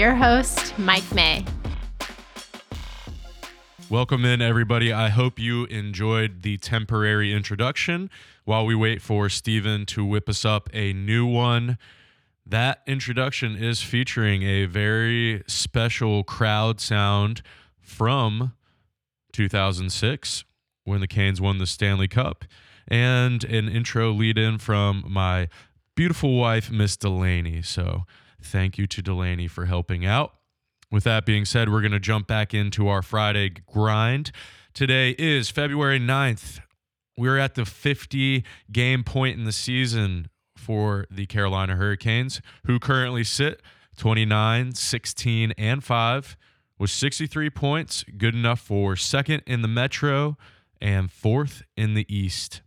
your host, Mike May. Welcome in, everybody. I hope you enjoyed the temporary introduction while we wait for Steven to whip us up a new one. That introduction is featuring a very special crowd sound from 2006 when the Canes won the Stanley Cup, and an intro lead in from my beautiful wife, Miss Delaney. So thank you to Delaney for helping out. With that being said, we're going to jump back into our Friday grind. Today is February 9th. We're at the 50 game point in the season for the Carolina Hurricanes, who currently sit 29, 16, and 5 with 63 points, good enough for second in the Metro and fourth in the East.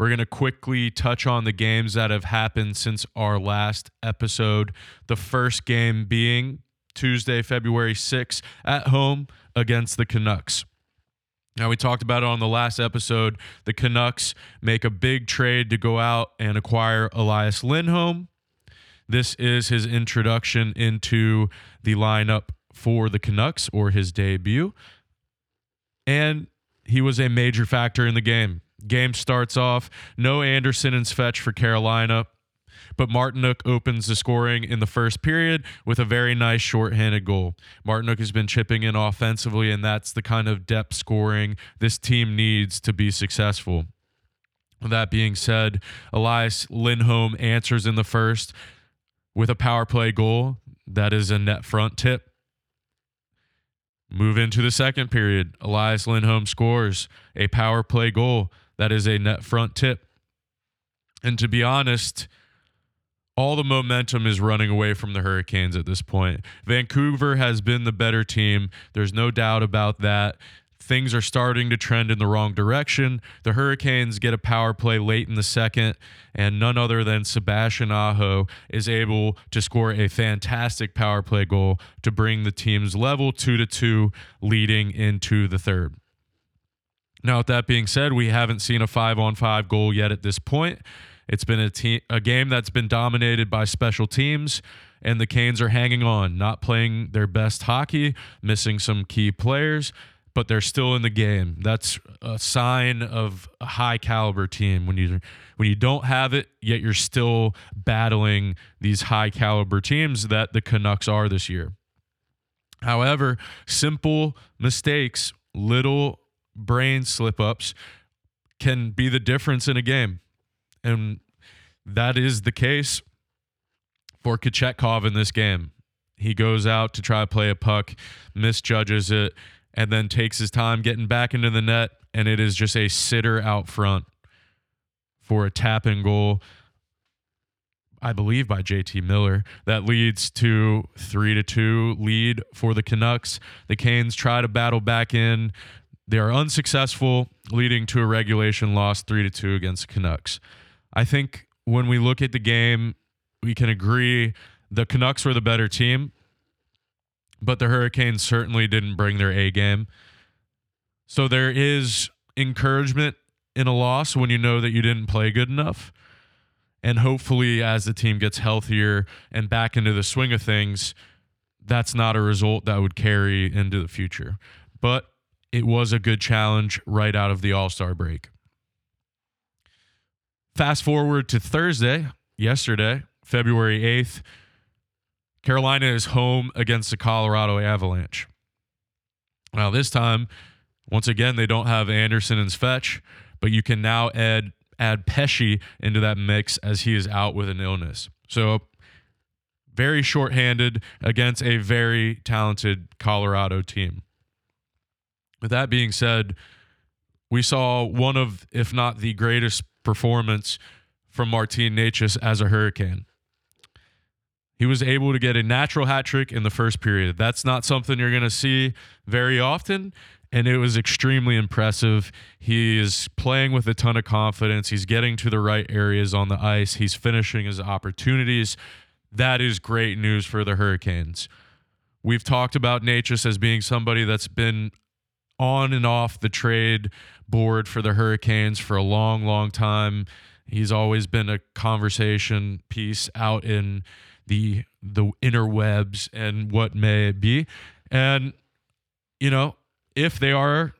We're going to quickly touch on the games that have happened since our last episode. The first game being Tuesday, February 6th at home against the Canucks. Now, we talked about it on the last episode. The Canucks make a big trade to go out and acquire Elias Lindholm. This is his introduction into the lineup for the Canucks or his debut. And he was a major factor in the game. Game starts off, no Andersen and Svech for Carolina, but Martinook opens the scoring in the first period with a very nice shorthanded goal. Martinook has been chipping in offensively, and that's the kind of depth scoring this team needs to be successful. That being said, Elias Lindholm answers in the first with a power play goal. That is a net front tip. Move into the second period. Elias Lindholm scores a power play goal. That is a net front tip. And to be honest, all the momentum is running away from the Hurricanes at this point. Vancouver has been the better team. There's no doubt about that. Things are starting to trend in the wrong direction. The Hurricanes get a power play late in the second, and none other than Sebastian Aho is able to score a fantastic power play goal to bring the team's level two to two leading into the third. Now, with that being said, we haven't seen a five on five goal yet at this point. It's been a, te- a game that's been dominated by special teams, and the Canes are hanging on, not playing their best hockey, missing some key players, but they're still in the game. That's a sign of a high caliber team when you when you don't have it yet you're still battling these high caliber teams that the Canucks are this year. However, simple mistakes, little brain slip ups can be the difference in a game. And that is the case for Kochetkov in this game. He goes out to try to play a puck, misjudges it, and then takes his time getting back into the net. And it is just a sitter out front for a tap and goal, I believe, by JT Miller. That leads to three to two lead for the Canucks. The Canes try to battle back in. They are unsuccessful, leading to a regulation loss three to two against Canucks. I think when we look at the game, we can agree the Canucks were the better team, but the Hurricanes certainly didn't bring their A game. So there is encouragement in a loss when you know that you didn't play good enough. And hopefully, as the team gets healthier and back into the swing of things, that's not a result that would carry into the future. But it was a good challenge right out of the All Star break. Fast forward to Thursday, yesterday, February 8th. Carolina is home against the Colorado Avalanche. Now, this time, once again, they don't have Andersen and Fetch, but you can now add add Pesce into that mix as he is out with an illness. So, very shorthanded against a very talented Colorado team. With that being said, we saw one of, if not the greatest performance from Martin Necas as a Hurricane. He was able to get a natural hat trick in the first period. That's not something you're going to see very often, and it was extremely impressive. He is playing with a ton of confidence. He's getting to the right areas on the ice. He's finishing his opportunities. That is great news for the Hurricanes. We've talked about Necas as being somebody that's been on and off the trade board for the Hurricanes for a long, long time. He's always been a conversation piece out in the the interwebs and what may be. And you know, if they are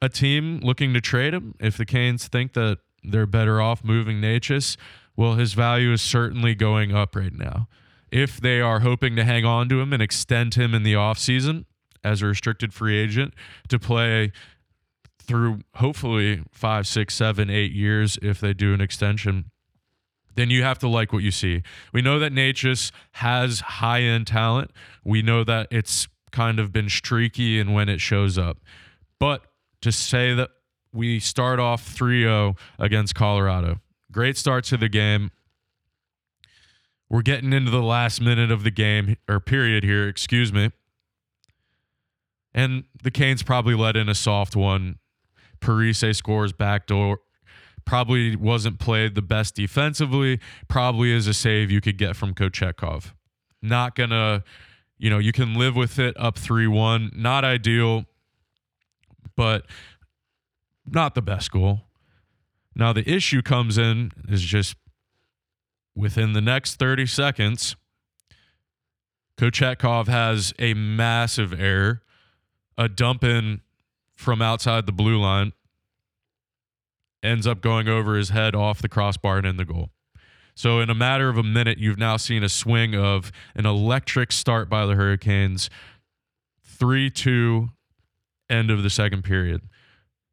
a team looking to trade him, if the Canes think that they're better off moving Necas, well, his value is certainly going up right now. If they are hoping to hang on to him and extend him in the offseason as a restricted free agent to play through hopefully five, six, seven, eight years if they do an extension, then you have to like what you see. We know that Necas has high end talent. We know that it's kind of been streaky and when it shows up. But to say that we start off 3 0 against Colorado, great start to the game. We're getting into the last minute of the game or period here, excuse me. And the Canes probably let in a soft one. Parise scores backdoor. Probably wasn't played the best defensively. Probably is a save you could get from Kochetkov. Not gonna, you know, you can live with it up 3 1. Not ideal, but not the best goal. Now, the issue comes in is just within the next 30 seconds, Kochetkov has a massive error, a dump in from outside the blue line, ends up going over his head off the crossbar and in the goal. So, in a matter of a minute, you've now seen a swing of an electric start by the Hurricanes, 3 2, end of the second period.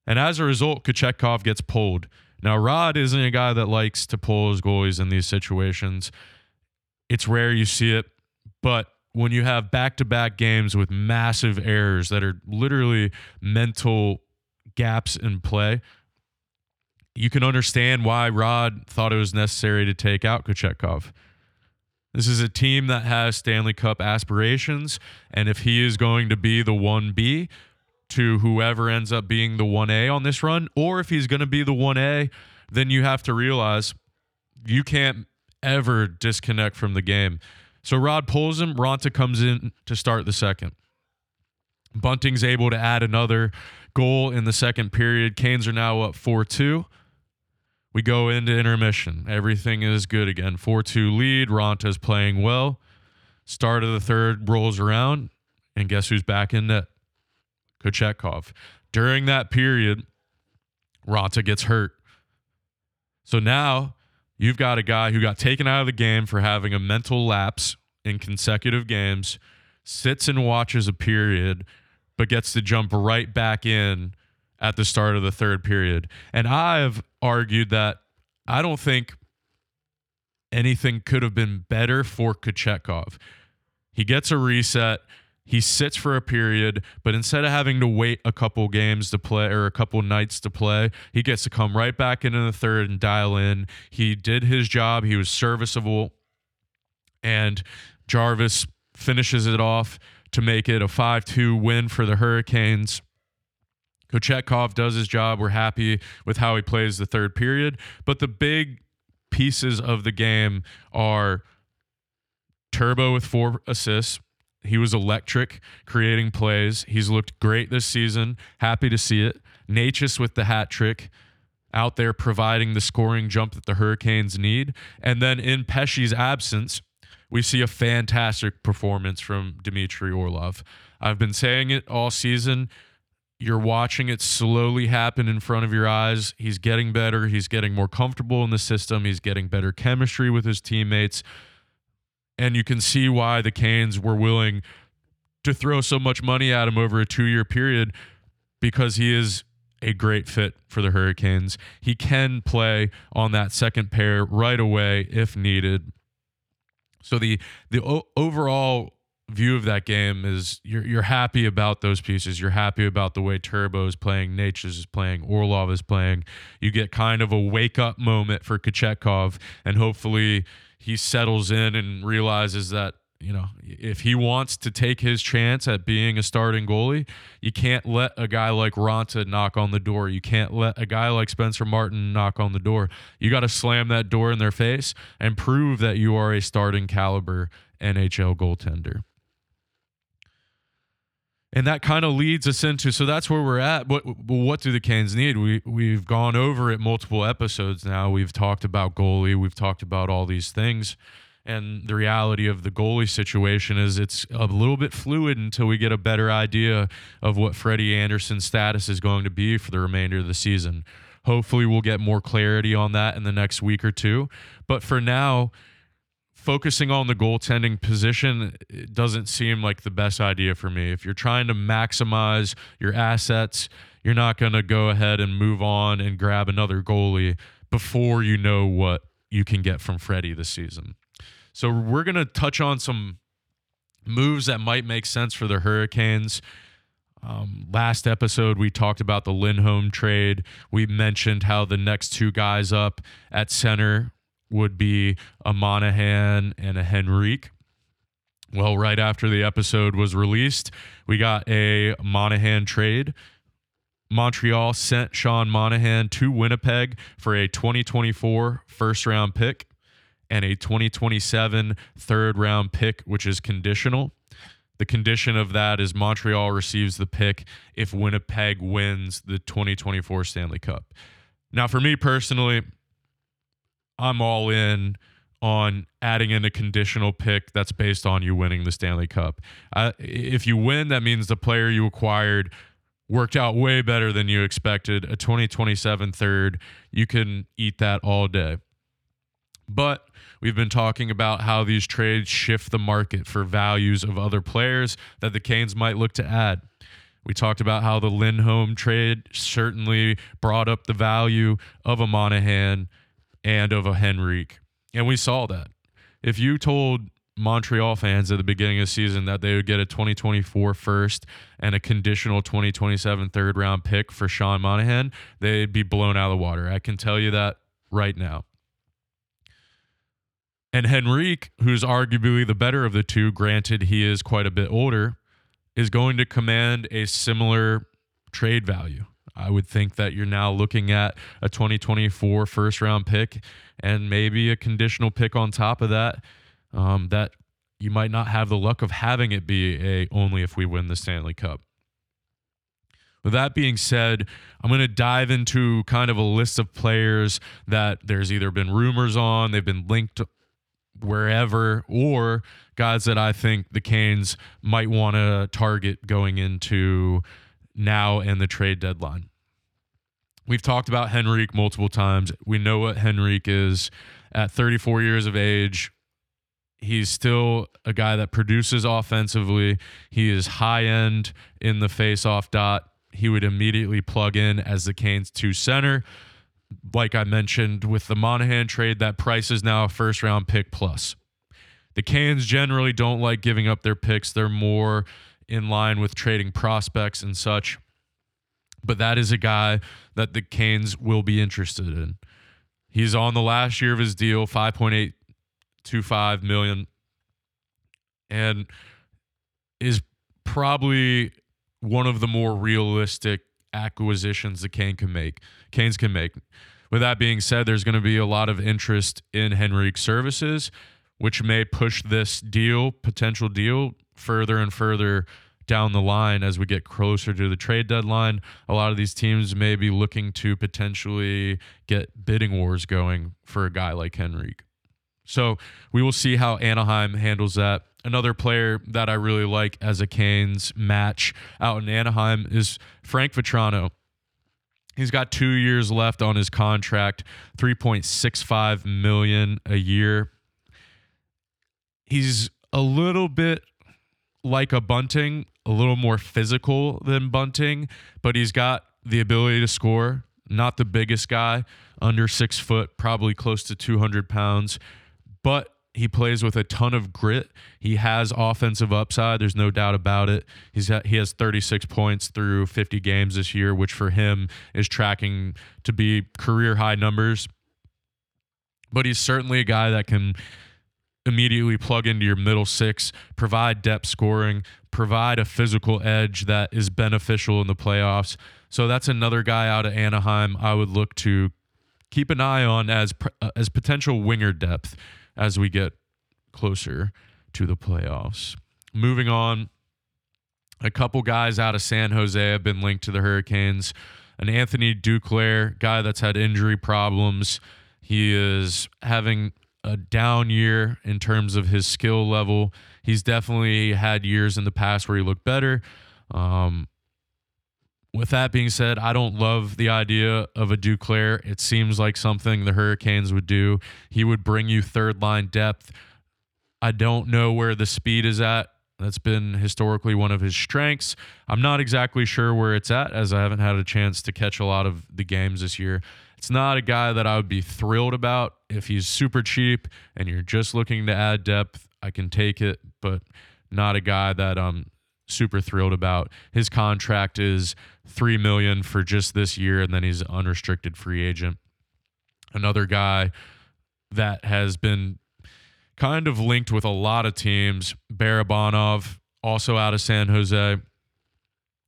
And as a result, Kochetkov gets pulled. Now, Rod isn't a guy that likes to pull his goalies in these situations. It's rare you see it, but when you have back to back games with massive errors that are literally mental gaps in play, you can understand why Rod thought it was necessary to take out Kochetkov. This is a team that has Stanley Cup aspirations, and if he is going to be the 1B to whoever ends up being the 1A on this run, or if he's going to be the 1A, then you have to realize you can't ever disconnect from the game. So Rod pulls him, Raanta comes in to start the second. Bunting's able to add another goal in the second period. Canes are now up 4 2. We go into intermission. Everything is good again. 4 2 lead. Raanta's playing well. Start of the third rolls around, and guess who's back in net? Kochetkov. During that period, Raanta gets hurt. So now you've got a guy who got taken out of the game for having a mental lapse in consecutive games, sits and watches a period, but gets to jump right back in at the start of the third period. And I've argued that I don't think anything could have been better for Kochetkov. He gets a reset. He sits for a period, but instead of having to wait a couple games to play or a couple nights to play, he gets to come right back into the third and dial in. He did his job. He was serviceable. And Jarvis finishes it off to make it a 5 2 win for the Hurricanes. Kochetkov does his job. We're happy with how he plays the third period. But the big pieces of the game are Turbo with four assists. He was electric, creating plays. He's looked great this season. Happy to see it. Necas with the hat trick out there providing the scoring jump that the Hurricanes need. And then in Pesce's absence, we see a fantastic performance from Dmitry Orlov. I've been saying it all season. You're watching it slowly happen in front of your eyes. He's getting better. He's getting more comfortable in the system. He's getting better chemistry with his teammates. And you can see why the Canes were willing to throw so much money at him over a two year period because he is a great fit for the Hurricanes. He can play on that second pair right away if needed. So the the o- overall view of that game is you're you're happy about those pieces. You're happy about the way Turbo is playing, Necas is playing, Orlov is playing. You get kind of a wake up moment for Kochetkov, and hopefully he settles in and realizes that you know, if he wants to take his chance at being a starting goalie, you can't let a guy like Raanta knock on the door. You can't let a guy like Spencer Martin knock on the door. You got to slam that door in their face and prove that you are a starting caliber NHL goaltender. And that kind of leads us into so that's where we're at. What what do the Canes need? We we've gone over it multiple episodes now. We've talked about goalie. We've talked about all these things. And the reality of the goalie situation is it's a little bit fluid until we get a better idea of what Freddie Andersen's status is going to be for the remainder of the season. Hopefully, we'll get more clarity on that in the next week or two. But for now, focusing on the goaltending position doesn't seem like the best idea for me. If you're trying to maximize your assets, you're not going to go ahead and move on and grab another goalie before you know what you can get from Freddie this season. So we're going to touch on some moves that might make sense for the Hurricanes. Um, last episode, we talked about the Lindholm trade. We mentioned how the next two guys up at center would be a Monahan and a Henrique. Well, right after the episode was released, we got a Monahan trade. Montreal sent Sean Monahan to Winnipeg for a 2024 first round pick and a 2027 third round pick, which is conditional. The condition of that is Montreal receives the pick if Winnipeg wins the 2024 Stanley Cup. Now, for me personally, I'm all in on adding in a conditional pick that's based on you winning the Stanley Cup. Uh, if you win, that means the player you acquired worked out way better than you expected. A 2027 third, you can eat that all day. But we've been talking about how these trades shift the market for values of other players that the Canes might look to add. We talked about how the Lindholm trade certainly brought up the value of a Monahan and of a Henrique. And we saw that. If you told Montreal fans at the beginning of the season that they would get a 2024 first and a conditional 2027 third round pick for Sean Monahan, they'd be blown out of the water. I can tell you that right now. And Henrique, who's arguably the better of the two, granted he is quite a bit older, is going to command a similar trade value. I would think that you're now looking at a 2024 first round pick and maybe a conditional pick on top of that. Um, that you might not have the luck of having it be a only if we win the Stanley Cup. With that being said, I'm going to dive into kind of a list of players that there's either been rumors on, they've been linked wherever, or guys that I think the Canes might want to target going into now and the trade deadline. We've talked about Henrique multiple times. We know what Henrique is at 34 years of age. He's still a guy that produces offensively. He is high end in the face-off dot. He would immediately plug in as the Canes two center. Like I mentioned with the Monahan trade, that price is now a first round pick plus. The Canes generally don't like giving up their picks. They're more in line with trading prospects and such. But that is a guy that the Canes will be interested in. He's on the last year of his deal, 5.825 million and is probably one of the more realistic acquisitions the Kane can make. Canes can make. With that being said, there's going to be a lot of interest in Henrique's services, which may push this deal, potential deal, further and further down the line as we get closer to the trade deadline. A lot of these teams may be looking to potentially get bidding wars going for a guy like Henrique. So we will see how Anaheim handles that. Another player that I really like as a Canes match out in Anaheim is Frank Vatrano. He's got two years left on his contract, 3.65 million a year. He's a little bit like a bunting, a little more physical than bunting, but he's got the ability to score. Not the biggest guy, under six foot, probably close to 200 pounds, but he plays with a ton of grit. He has offensive upside. There's no doubt about it. He's he has 36 points through 50 games this year, which for him is tracking to be career high numbers. But he's certainly a guy that can immediately plug into your middle six, provide depth scoring, provide a physical edge that is beneficial in the playoffs. So that's another guy out of Anaheim I would look to keep an eye on as uh, as potential winger depth as we get closer to the playoffs. Moving on, a couple guys out of San Jose have been linked to the Hurricanes. An Anthony Duclair guy that's had injury problems. He is having a down year in terms of his skill level. He's definitely had years in the past where he looked better. Um, with that being said, I don't love the idea of a Duclair. It seems like something the Hurricanes would do. He would bring you third line depth. I don't know where the speed is at. That's been historically one of his strengths. I'm not exactly sure where it's at as I haven't had a chance to catch a lot of the games this year. It's not a guy that I would be thrilled about. If he's super cheap and you're just looking to add depth, I can take it, but not a guy that I'm super thrilled about. His contract is 3 million for just this year and then he's an unrestricted free agent. Another guy that has been kind of linked with a lot of teams. Barabanov, also out of San Jose,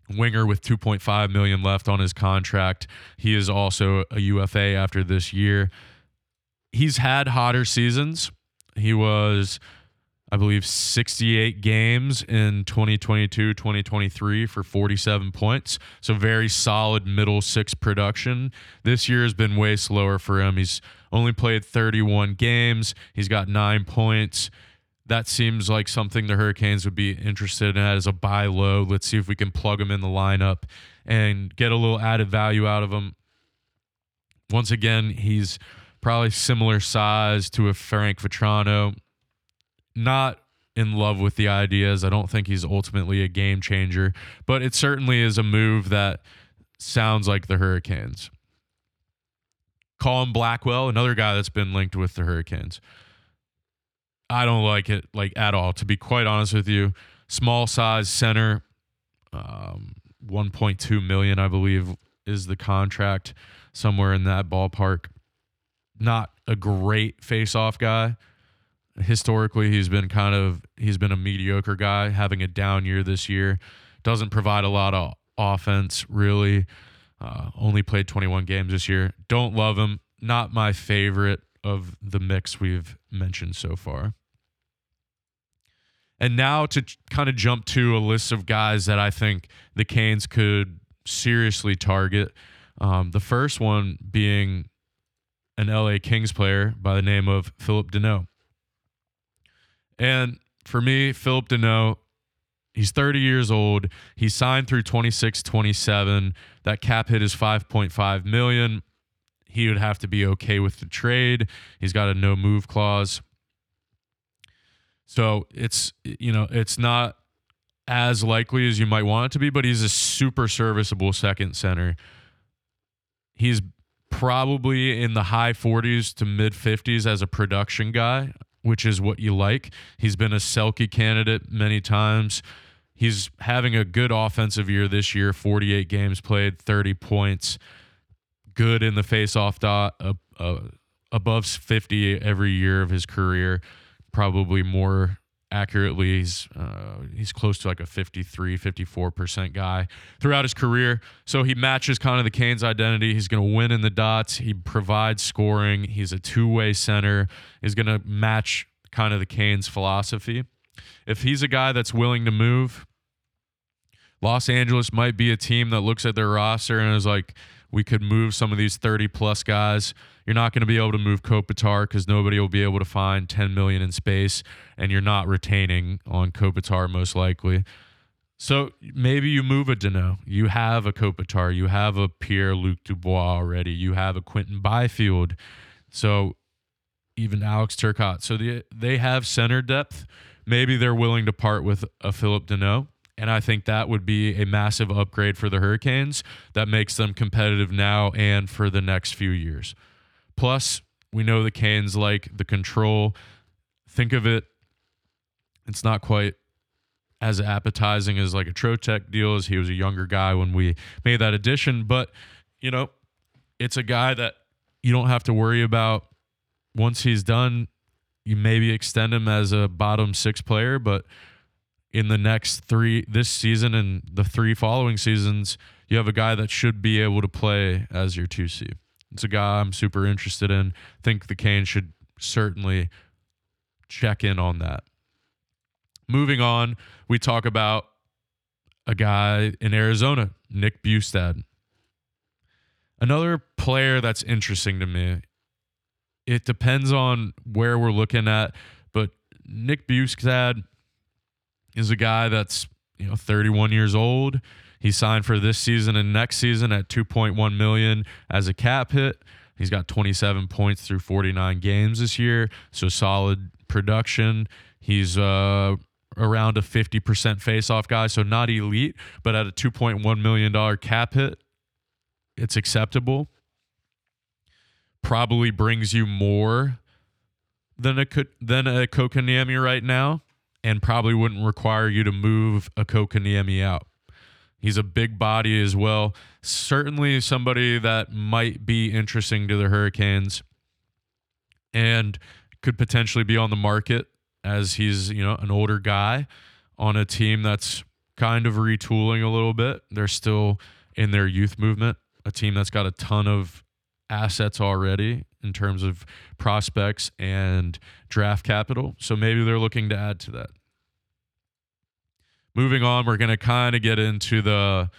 winger with 2.5 million left on his contract. He is also a UFA after this year. He's had hotter seasons. He was I believe 68 games in 2022, 2023 for 47 points. So very solid middle six production. This year has been way slower for him. He's only played 31 games. He's got nine points. That seems like something the Hurricanes would be interested in as a buy low. Let's see if we can plug him in the lineup and get a little added value out of him. Once again, he's probably similar size to a Frank Vatrano not in love with the ideas. I don't think he's ultimately a game changer, but it certainly is a move that sounds like the Hurricanes. Colin Blackwell, another guy that's been linked with the Hurricanes. I don't like it like at all. To be quite honest with you, small size center, um, 1.2 million, I believe, is the contract somewhere in that ballpark. Not a great face-off guy. Historically he's been kind of he's been a mediocre guy having a down year this year. Doesn't provide a lot of offense really. Uh, only played 21 games this year. Don't love him. Not my favorite of the mix we've mentioned so far and now to kind of jump to a list of guys that i think the canes could seriously target um, the first one being an la kings player by the name of Phillip danault and for me, Phillip Danault, he's 30 years old. He signed through 26, 27. That cap hit is 5.5 million. He would have to be okay with the trade. He's got a no move clause. So it's you know, it's not as likely as you might want it to be, but he's a super serviceable second center. He's probably in the high 40s to mid 50s as a production guy which is what you like. He's been a Selke candidate many times. He's having a good offensive year this year 48 games played, 30 points, good in the faceoff dot, uh, uh, above 50 every year of his career, probably more accurately he's uh, he's close to like a 53 54% guy throughout his career. So he matches kind of the Canes identity. He's going to win in the dots. He provides scoring. He's a two-way center. He's going to match kind of the Canes philosophy. If he's a guy that's willing to move Los Angeles might be a team that looks at their roster and is like we could move some of these 30 plus guys. You're not going to be able to move Kopitar because nobody will be able to find 10 million in space, and you're not retaining on Kopitar most likely. So maybe you move a Danault. You have a Kopitar. You have a Pierre Luc Dubois already. You have a Quinton Byfield. So even Alex Turcotte. So the, they have center depth. Maybe they're willing to part with a Phillip Danault. And I think that would be a massive upgrade for the Hurricanes that makes them competitive now and for the next few years. Plus, we know the Canes like the control. Think of it, it's not quite as appetizing as like a Trocheck deal as he was a younger guy when we made that addition. But, you know, it's a guy that you don't have to worry about once he's done. You maybe extend him as a bottom six player, but in the next three this season and the three following seasons, you have a guy that should be able to play as your 2C. It's a guy I'm super interested in. Think the Canes should certainly check in on that. Moving on, we talk about a guy in Arizona, Nick Bjugstad. Another player that's interesting to me. it depends on where we're looking at. But Nick Bjugstad is a guy that's you know 31 years old. He signed for this season and next season at 2.1 million as a cap hit. He's got 27 points through 49 games this year, so solid production. He's uh, around a 50% faceoff guy, so not elite, but at a 2.1 million dollar cap hit, it's acceptable. Probably brings you more than a than a Kotkaniemi right now, and probably wouldn't require you to move a Kotkaniemi out. He's a big body as well. Certainly somebody that might be interesting to the Hurricanes and could potentially be on the market as he's, you know, an older guy on a team that's kind of retooling a little bit. They're still in their youth movement, a team that's got a ton of assets already in terms of prospects and draft capital. So maybe they're looking to add to that moving on, we're going to kind of get into the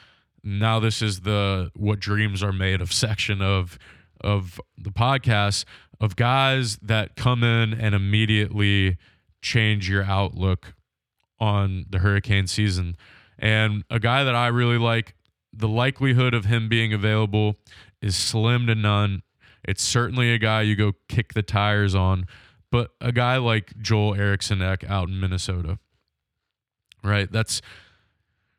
now this is the what dreams are made of section of of the podcast of guys that come in and immediately change your outlook on the hurricane season. And a guy that I really like, the likelihood of him being available is slim to none. It's certainly a guy you go kick the tires on, but a guy like Joel Eriksson Ek out in Minnesota right? That's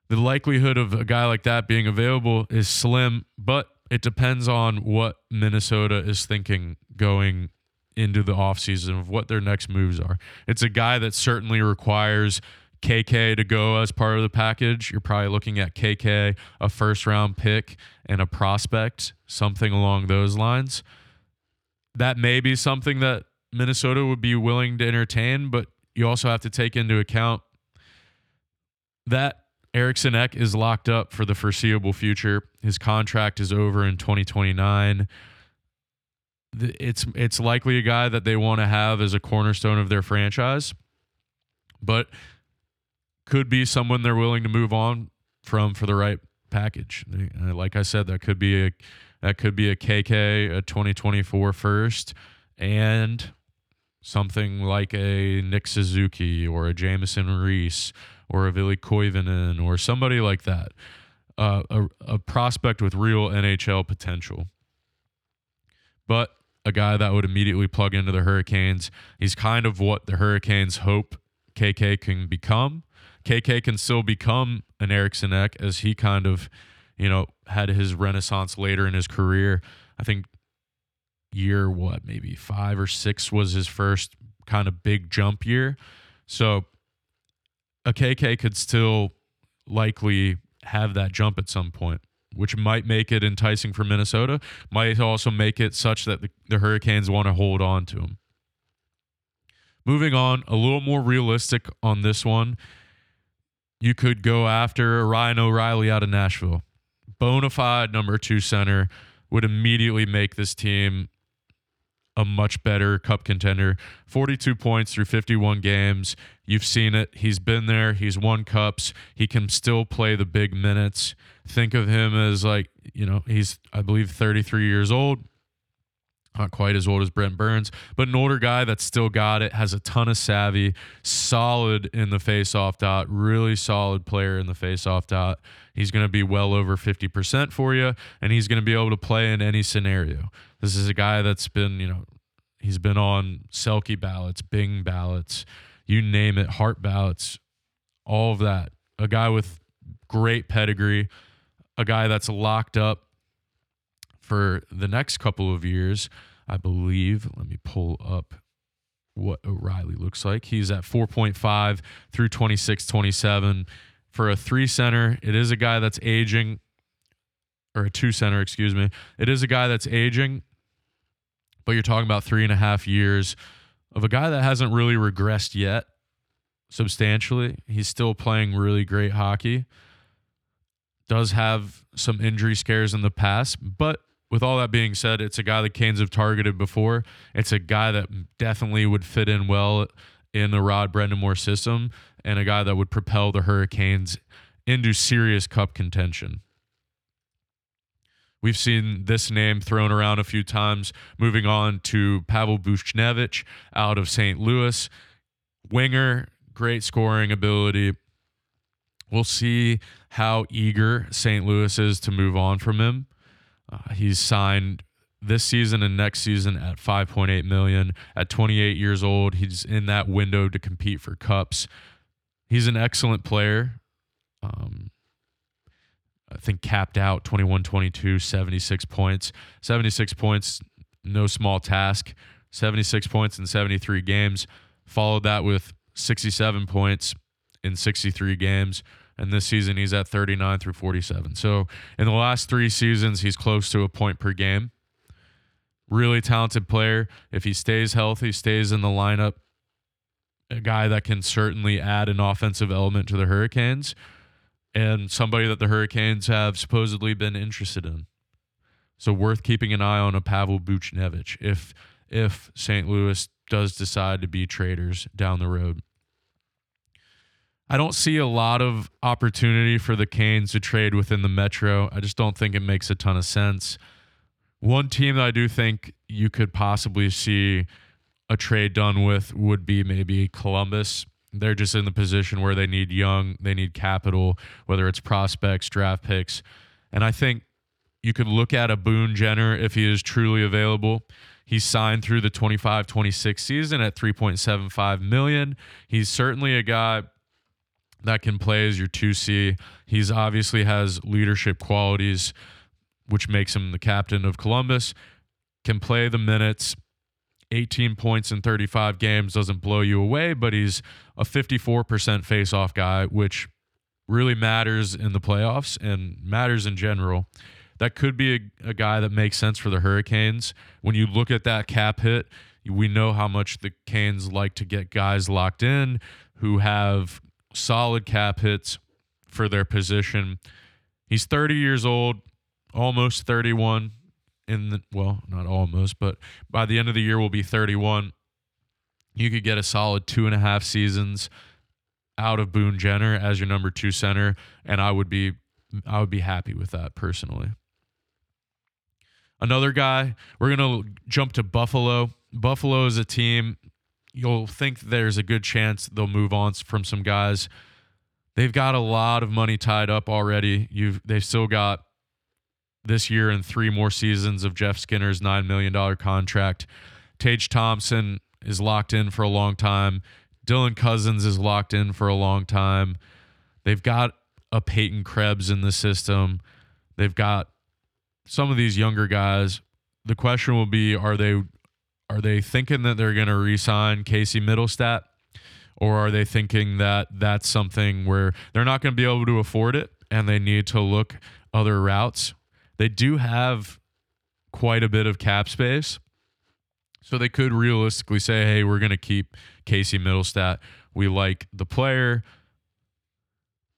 the likelihood of a guy like that being available is slim, but it depends on what Minnesota is thinking going into the offseason of what their next moves are. It's a guy that certainly requires KK to go as part of the package. You're probably looking at KK, a first round pick, and a prospect, something along those lines. That may be something that Minnesota would be willing to entertain, but you also have to take into account that Ek is locked up for the foreseeable future. His contract is over in 2029. It's it's likely a guy that they want to have as a cornerstone of their franchise, but could be someone they're willing to move on from for the right package. Uh, like I said, that could be a that could be a KK, a 2024 first, and something like a Nick Suzuki or a Jamieson Rees or a Ville Koivunen or somebody like that. Uh, a, a prospect with real NHL potential. But a guy that would immediately plug into the Hurricanes. He's kind of what the Hurricanes hope KK can become. KK can still become an Eriksson Ek as he kind of, you know, had his renaissance later in his career. I think year what maybe five or six was his first kind of big jump year. So a KK could still likely have that jump at some point, which might make it enticing for Minnesota, might also make it such that the, the Hurricanes want to hold on to him. Moving on, a little more realistic on this one. You could go after Ryan O'Reilly out of Nashville. Bona fide number two center would immediately make this team a much better cup contender. 42 points through 51 games. You've seen it. He's been there. He's won cups. He can still play the big minutes. Think of him as like, you know, he's, I believe, 33 years old. Not quite as old as Brent Burns, but an older guy that's still got it, has a ton of savvy, solid in the face-off dot, really solid player in the face-off dot. He's going to be well over 50% for you, and he's going to be able to play in any scenario. This is a guy that's been, you know, he's been on Selke ballots, Byng ballots, you name it, Hart ballots, all of that. A guy with great pedigree, a guy that's locked up for the next couple of years, I believe. Let me pull up what O'Reilly looks like. He's at 4.5 through 26, 27. For a three center, it is a guy that's aging, or a two center, excuse me. It is a guy that's aging, but you're talking about three and a half years of a guy that hasn't really regressed yet substantially. He's still playing really great hockey. Does have some injury scares in the past, but with all that being said, it's a guy the Canes have targeted before. It's a guy that definitely would fit in well in the Rod Brind'Amour system and a guy that would propel the Hurricanes into serious cup contention. We've seen this name thrown around a few times. Moving on to Pavel Buchnevich out of St. Louis. Winger, great scoring ability. We'll see how eager St. Louis is to move on from him. Uh, he's signed this season and next season at 5.8 million at 28 years old he's in that window to compete for cups he's an excellent player um, I think capped out 21 22, 76 points. 76 points, no small task. 76 points in 73 games. Followed that with 67 points in 63 games. And this season, he's at 39 through 47. So in the last three seasons, he's close to a point per game. Really talented player. If he stays healthy, stays in the lineup, a guy that can certainly add an offensive element to the Hurricanes and somebody that the Hurricanes have supposedly been interested in. So worth keeping an eye on a Pavel Buchnevich if if St. Louis does decide to be traders down the road. I don't see a lot of opportunity for the Canes to trade within the Metro. I just don't think it makes a ton of sense. One team that I do think you could possibly see a trade done with would be maybe Columbus they're just in the position where they need young, they need capital, whether it's prospects, draft picks. And I think you could look at a Boone Jenner if he is truly available. He's signed through the 25-26 season at 3.75 million. He's certainly a guy that can play as your 2C. He's obviously has leadership qualities which makes him the captain of Columbus. Can play the minutes 18 points in 35 games doesn't blow you away, but he's a 54% face-off guy, which really matters in the playoffs and matters in general. That could be a, a, guy that makes sense for the Hurricanes. When you look at that cap hit, we know how much the Canes like to get guys locked in who have solid cap hits for their position. He's 30 years old, almost 31 in the well, not almost, but by the end of the year will be 31. You could get a solid two and a half seasons out of Boone Jenner as your number two center, and I would be I would be happy with that personally. Another guy, we're gonna jump to Buffalo. Buffalo is a team you'll think there's a good chance they'll move on from some guys. They've got a lot of money tied up already. You've they've still got this year and three more seasons of Jeff Skinner's $9 million contract. Tage Thompson is locked in for a long time. Dylan Cozens is locked in for a long time. They've got a Peyton Krebs in the system. They've got some of these younger guys. The question will be are they are they thinking that they're going to re-sign Casey Mittelstadt, or are they thinking that that's something where they're not going to be able to afford it and they need to look other routes they do have quite a bit of cap space. So they could realistically say, hey, we're going to keep Casey Mittelstadt. We like the player,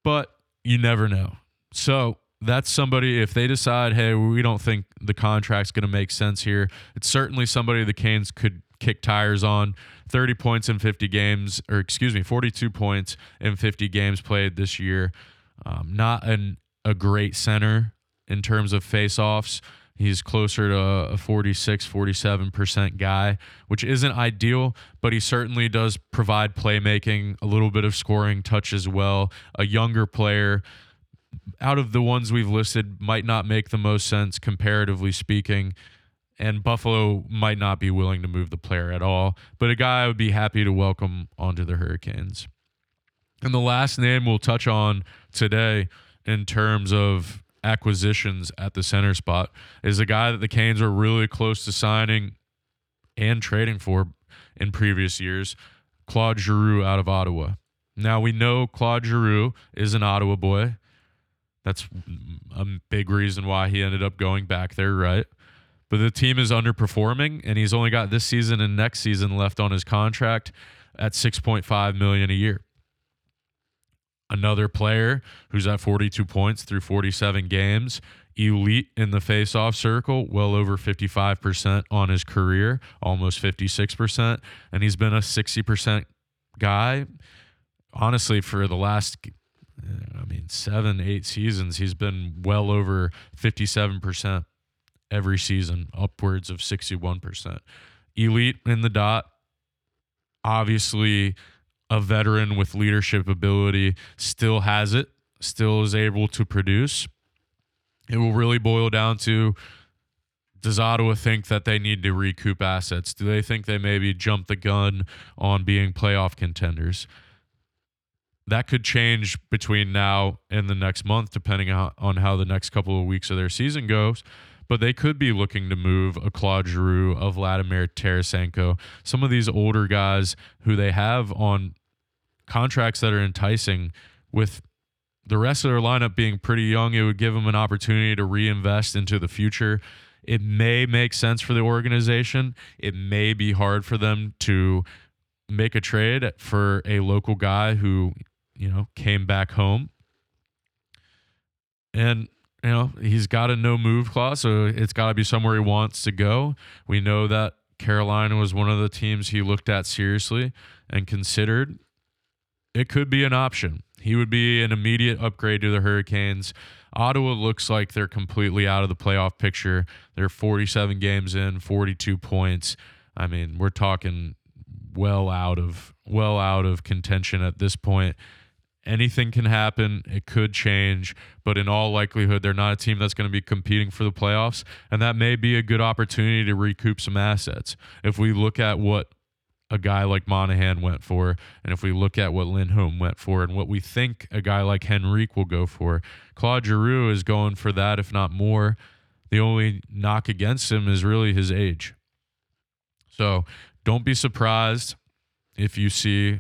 but you never know. So that's somebody, if they decide, hey, we don't think the contract's going to make sense here, it's certainly somebody the Canes could kick tires on. 30 points in 50 games, or excuse me, 42 points in 50 games played this year. Um, not an, a great center in terms of face-offs. He's closer to a 46, 47% guy, which isn't ideal, but he certainly does provide playmaking, a little bit of scoring touch as well. A younger player out of the ones we've listed might not make the most sense comparatively speaking. And Buffalo might not be willing to move the player at all, but a guy I would be happy to welcome onto the Hurricanes. And the last name we'll touch on today in terms of acquisitions at the center spot is a guy that the Canes were really close to signing and trading for in previous years, Claude Giroux out of Ottawa. Now we know Claude Giroux is an Ottawa boy. That's a big reason why he ended up going back there, right? But the team is underperforming and he's only got this season and next season left on his contract at 6.5 million a year another player who's at 42 points through 47 games, elite in the face-off circle, well over 55% on his career, almost 56%, and he's been a 60% guy. Honestly, for the last I mean, 7, 8 seasons, he's been well over 57%. every season, upwards of 61%. Elite in the dot, obviously a veteran with leadership ability, still has it, still is able to produce. It will really boil down to does Ottawa think that they need to recoup assets? Do they think they maybe jump the gun on being playoff contenders? That could change between now and the next month, depending on how the next couple of weeks of their season goes. But they could be looking to move a Claude Giroux, a Vladimir Tarasenko, some of these older guys who they have on contracts that are enticing with the rest of their lineup being pretty young, it would give them an opportunity to reinvest into the future. It may make sense for the organization. It may be hard for them to make a trade for a local guy who, you know, came back home. And, you know, he's got a no move clause, so it's got to be somewhere he wants to go. We know that Carolina was one of the teams he looked at seriously and considered. It could be an option. He would be an immediate upgrade to the Hurricanes. Ottawa looks like they're completely out of the playoff picture. They're 47 games in, 42 points. I mean, we're talking well out of well out of contention at this point. Anything can happen. It could change, but in all likelihood, they're not a team that's going to be competing for the playoffs, and that may be a good opportunity to recoup some assets. If we look at what a guy like Monahan went for, and if we look at what Lindholm went for, and what we think a guy like Henrique will go for, Claude Giroux is going for that, if not more. The only knock against him is really his age. So don't be surprised if you see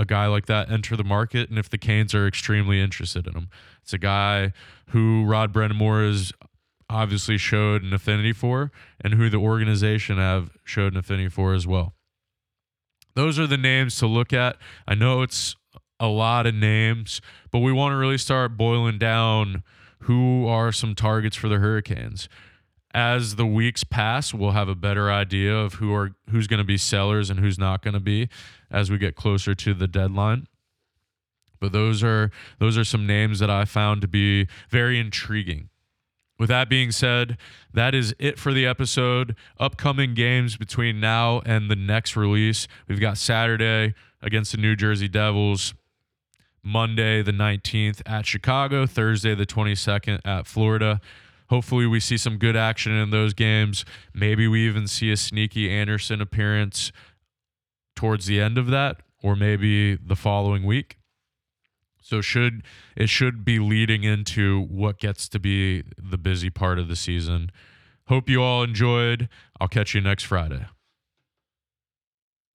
a guy like that enter the market and if the Canes are extremely interested in him. It's a guy who Rod Brind'Amour has obviously showed an affinity for and who the organization have showed an affinity for as well those are the names to look at. I know it's a lot of names, but we want to really start boiling down who are some targets for the Hurricanes. As the weeks pass, we'll have a better idea of who are who's going to be sellers and who's not going to be as we get closer to the deadline. But those are those are some names that I found to be very intriguing with that being said, that is it for the episode. Upcoming games between now and the next release. We've got Saturday against the New Jersey Devils, Monday the 19th at Chicago, Thursday the 22nd at Florida. Hopefully, we see some good action in those games. Maybe we even see a sneaky Andersen appearance towards the end of that, or maybe the following week. So should it should be leading into what gets to be the busy part of the season. Hope you all enjoyed. I'll catch you next Friday.